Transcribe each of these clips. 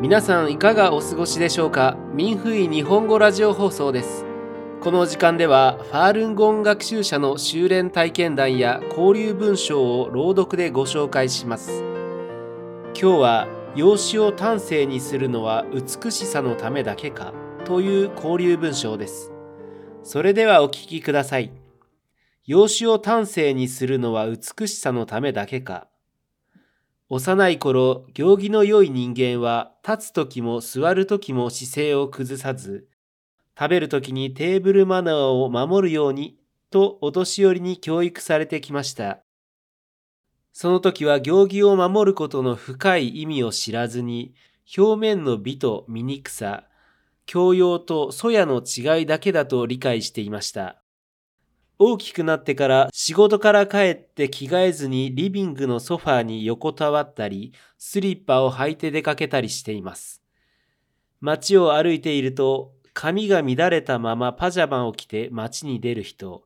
皆さんいかがお過ごしでしょうか？民フイ日本語ラジオ放送です。この時間ではファールンゴン学習者の修練体験談や交流文章を朗読でご紹介します。今日は養子を端正にするのは美しさのためだけかという交流文章です。それではお聞きください。養子を端正にするのは美しさのためだけか幼い頃、行儀の良い人間は、立つ時も座る時も姿勢を崩さず、食べる時にテーブルマナーを守るように、とお年寄りに教育されてきました。その時は行儀を守ることの深い意味を知らずに、表面の美と醜さ、教養と粗野の違いだけだと理解していました。大きくなってから仕事から帰って着替えずにリビングのソファーに横たわったり、スリッパを履いて出かけたりしています。街を歩いていると、髪が乱れたままパジャマを着て街に出る人、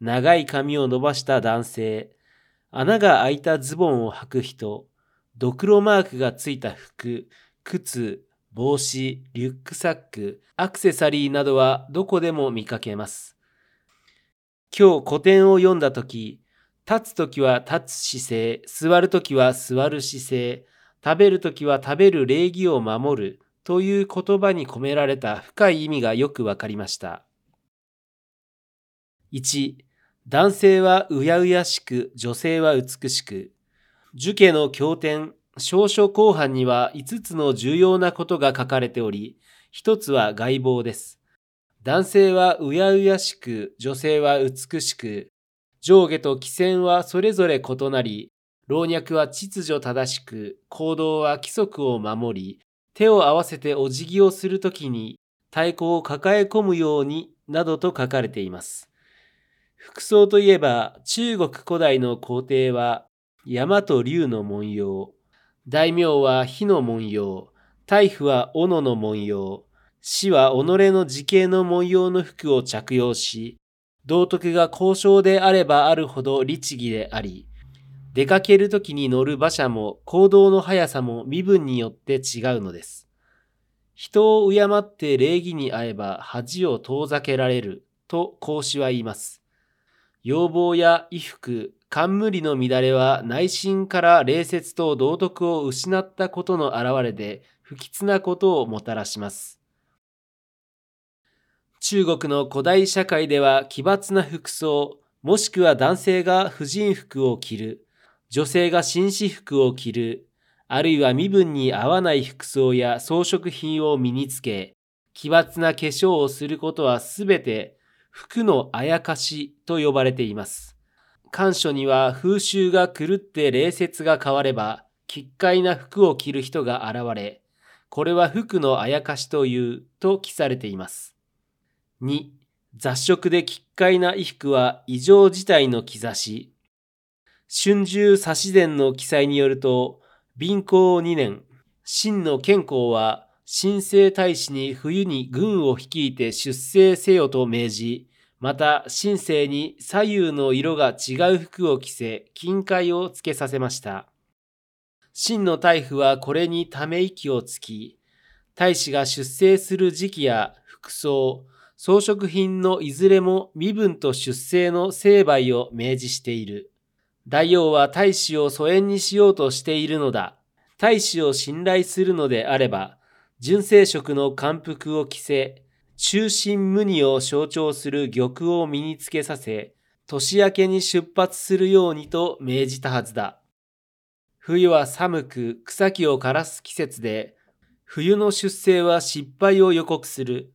長い髪を伸ばした男性、穴が開いたズボンを履く人、ドクロマークがついた服、靴、帽子、リュックサック、アクセサリーなどはどこでも見かけます。今日古典を読んだとき、立つときは立つ姿勢、座るときは座る姿勢、食べるときは食べる礼儀を守るという言葉に込められた深い意味がよくわかりました。1、男性はうやうやしく、女性は美しく。受家の経典、少書後半には5つの重要なことが書かれており、1つは外貌です。男性はうやうやしく、女性は美しく、上下と規制はそれぞれ異なり、老若は秩序正しく、行動は規則を守り、手を合わせてお辞儀をするときに太鼓を抱え込むようになどと書かれています。服装といえば中国古代の皇帝は山と竜の文様、大名は火の文様、大夫は斧の文様、死は己の自形の文様の服を着用し、道徳が交渉であればあるほど律儀であり、出かけるときに乗る馬車も行動の速さも身分によって違うのです。人を敬って礼儀に会えば恥を遠ざけられると孔子は言います。要望や衣服、冠の乱れは内心から礼節と道徳を失ったことの表れで不吉なことをもたらします。中国の古代社会では奇抜な服装、もしくは男性が婦人服を着る、女性が紳士服を着る、あるいは身分に合わない服装や装飾品を身につけ、奇抜な化粧をすることはすべて服のあやかしと呼ばれています。漢書には風習が狂って礼節が変われば、奇怪な服を着る人が現れ、これは服のあやかしというと記されています。2、雑食で奇怪な衣服は異常事態の兆し。春秋差し伝の記載によると、貧行2年、真の健康は神聖大使に冬に軍を率いて出征せよと命じ、また神聖に左右の色が違う服を着せ、金塊をつけさせました。真の大夫はこれにため息をつき、大使が出征する時期や服装、装飾品のいずれも身分と出生の成敗を明示している。大王は大使を疎遠にしようとしているのだ。大使を信頼するのであれば、純正色の漢服を着せ、中心無二を象徴する玉を身につけさせ、年明けに出発するようにと命じたはずだ。冬は寒く草木を枯らす季節で、冬の出生は失敗を予告する。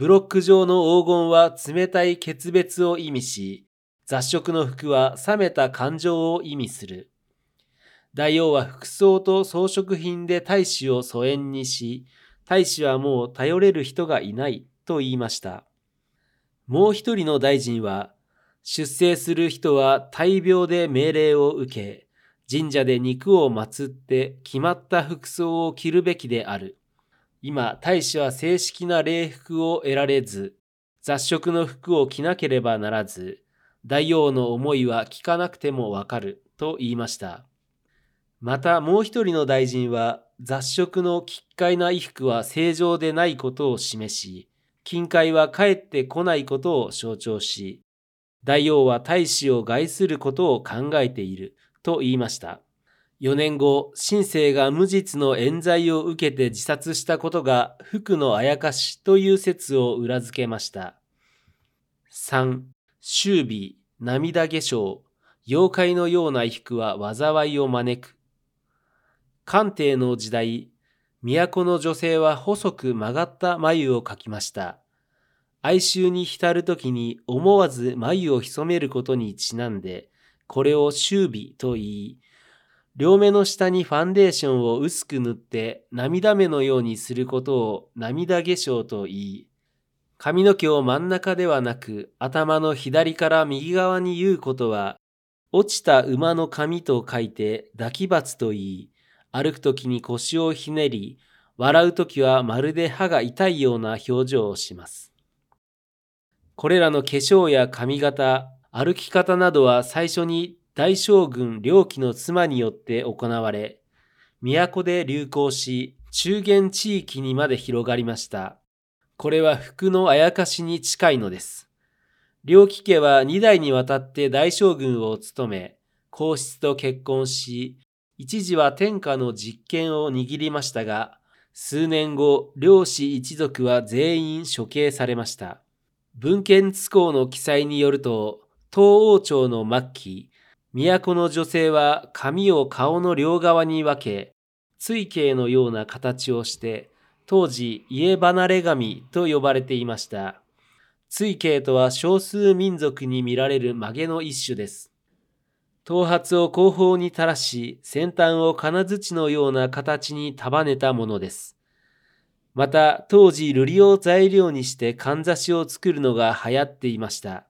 ブロック状の黄金は冷たい決別を意味し、雑食の服は冷めた感情を意味する。大王は服装と装飾品で大使を疎遠にし、大使はもう頼れる人がいないと言いました。もう一人の大臣は、出征する人は大病で命令を受け、神社で肉を祀って決まった服装を着るべきである。今、大使は正式な礼服を得られず、雑食の服を着なければならず、大王の思いは聞かなくてもわかると言いました。またもう一人の大臣は雑食の奇怪な衣服は正常でないことを示し、金塊は帰ってこないことを象徴し、大王は大使を害することを考えていると言いました。4年後、新生が無実の冤罪を受けて自殺したことが服のあやかしという説を裏付けました。3. 周美、涙化粧、妖怪のような衣服は災いを招く。官邸の時代、都の女性は細く曲がった眉を描きました。哀愁に浸るときに思わず眉を潜めることにちなんで、これを周美と言い、両目の下にファンデーションを薄く塗って涙目のようにすることを涙化粧と言い、髪の毛を真ん中ではなく頭の左から右側に言うことは、落ちた馬の髪と書いて抱き罰と言い、歩くときに腰をひねり、笑うときはまるで歯が痛いような表情をします。これらの化粧や髪型、歩き方などは最初に大将軍良気の妻によって行われ、都で流行し、中原地域にまで広がりました。これは服のあやかしに近いのです。良気家は二代にわたって大将軍を務め、皇室と結婚し、一時は天下の実権を握りましたが、数年後、漁師一族は全員処刑されました。文献津公の記載によると、東王朝の末期、都の女性は髪を顔の両側に分け、追形のような形をして、当時家離れ髪と呼ばれていました。追形とは少数民族に見られる曲げの一種です。頭髪を後方に垂らし、先端を金槌のような形に束ねたものです。また、当時瑠璃を材料にしてかんざしを作るのが流行っていました。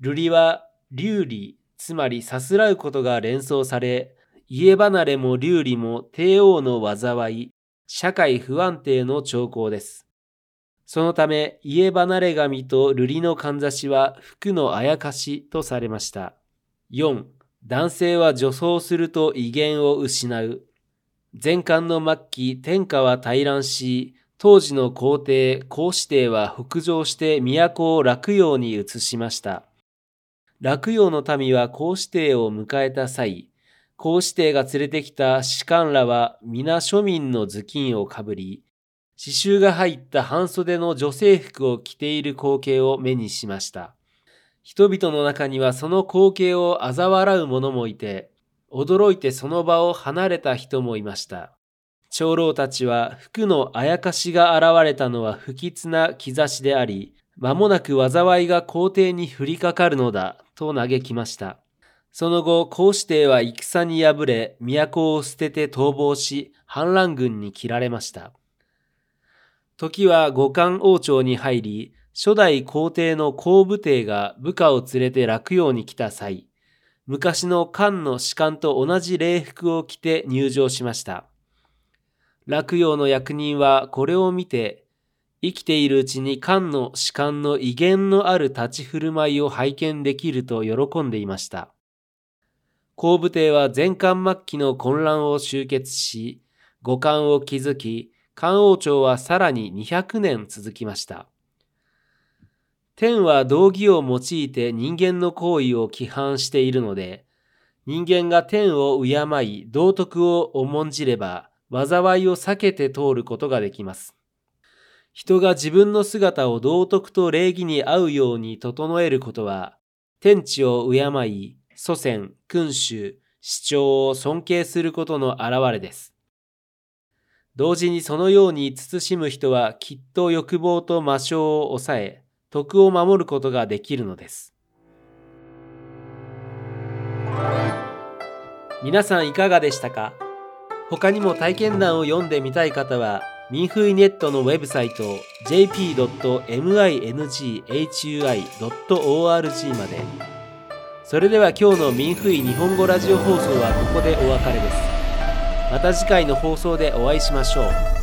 瑠璃は、流理、つまりさすらうことが連想され、家離れも流理も帝王の災い、社会不安定の兆候です。そのため、家離れ髪と瑠璃のかんざしは服のあやかしとされました。4. 男性は女装すると威厳を失う。前漢の末期、天下は大乱し、当時の皇帝、皇子帝は北上して都を落葉に移しました。落葉の民は皇子帝を迎えた際、皇子帝が連れてきた士官らは皆庶民の頭巾をかぶり、刺繍が入った半袖の女性服を着ている光景を目にしました。人々の中にはその光景を嘲笑う者もいて、驚いてその場を離れた人もいました。長老たちは服のあやかしが現れたのは不吉な兆しであり、間もなく災いが皇帝に降りかかるのだと嘆きました。その後、皇子帝は戦に敗れ、都を捨てて逃亡し、反乱軍に切られました。時は五冠王朝に入り、初代皇帝の皇武帝が部下を連れて落葉に来た際、昔の漢の士官と同じ礼服を着て入場しました。落葉の役人はこれを見て、生きているうちに漢の士官の威厳のある立ち振る舞いを拝見できると喜んでいました。皇武帝は前漢末期の混乱を終結し、五冠を築き、漢王朝はさらに200年続きました。天は道義を用いて人間の行為を規範しているので、人間が天を敬い道徳を重んじれば、災いを避けて通ることができます。人が自分の姿を道徳と礼儀に合うように整えることは、天地を敬い、祖先、君主、主張を尊敬することの表れです。同時にそのように慎む人はきっと欲望と魔性を抑え、徳を守ることができるのです。皆さんいかがでしたか？他にも体験談を読んでみたい方は、ミンフイネットのウェブサイト jp.minghui.org まで。それでは今日のミンフイ日本語ラジオ放送はここでお別れです。また次回の放送でお会いしましょう。